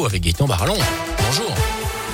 avec Gaëtan Barallon. Bonjour.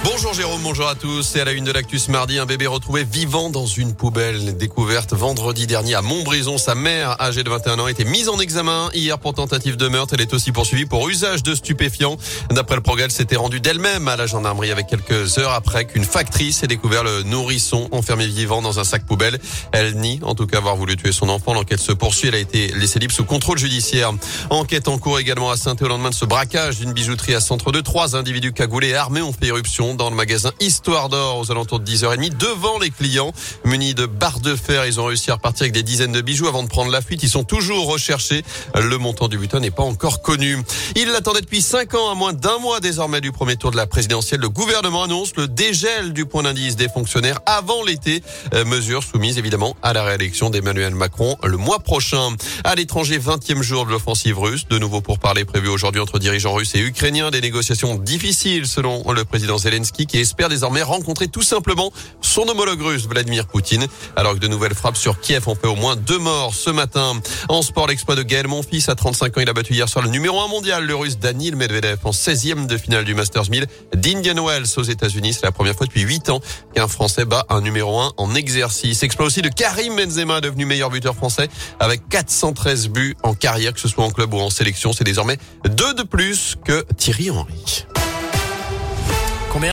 Bonjour Jérôme, bonjour à tous. C'est à la une de l'actus mardi, un bébé retrouvé vivant dans une poubelle. Découverte vendredi dernier à Montbrison. Sa mère, âgée de 21 ans, a été mise en examen hier pour tentative de meurtre. Elle est aussi poursuivie pour usage de stupéfiants. D'après le progrès, elle s'était rendue d'elle-même à la gendarmerie avec quelques heures après qu'une factrice ait découvert le nourrisson enfermé vivant dans un sac poubelle. Elle nie en tout cas avoir voulu tuer son enfant. L'enquête se poursuit. Elle a été laissée libre sous contrôle judiciaire. Enquête en cours également à saint au lendemain de ce braquage d'une bijouterie à Centre de Trois individus cagoulés armés ont fait éruption dans le magasin Histoire d'Or aux alentours de 10h30 devant les clients. Munis de barres de fer, ils ont réussi à repartir avec des dizaines de bijoux avant de prendre la fuite. Ils sont toujours recherchés. Le montant du butin n'est pas encore connu. Il l'attendait depuis 5 ans, à moins d'un mois désormais du premier tour de la présidentielle. Le gouvernement annonce le dégel du point d'indice des fonctionnaires avant l'été. Euh, mesure soumise évidemment à la réélection d'Emmanuel Macron le mois prochain. À l'étranger, 20e jour de l'offensive russe. De nouveau pour parler prévu aujourd'hui entre dirigeants russes et ukrainiens. Des négociations difficiles selon le président Zelensky qui espère désormais rencontrer tout simplement son homologue russe Vladimir Poutine. Alors que de nouvelles frappes sur Kiev ont fait au moins deux morts ce matin. En sport, l'exploit de Gaël Monfils à 35 ans, il a battu hier soir le numéro 1 mondial, le russe Daniil Medvedev en 16e de finale du Masters 1000 d'Indian Wells aux États-Unis. C'est la première fois depuis 8 ans qu'un Français bat un numéro 1 en exercice. Exploit aussi de Karim Benzema, devenu meilleur buteur français avec 413 buts en carrière, que ce soit en club ou en sélection. C'est désormais deux de plus que Thierry Henry.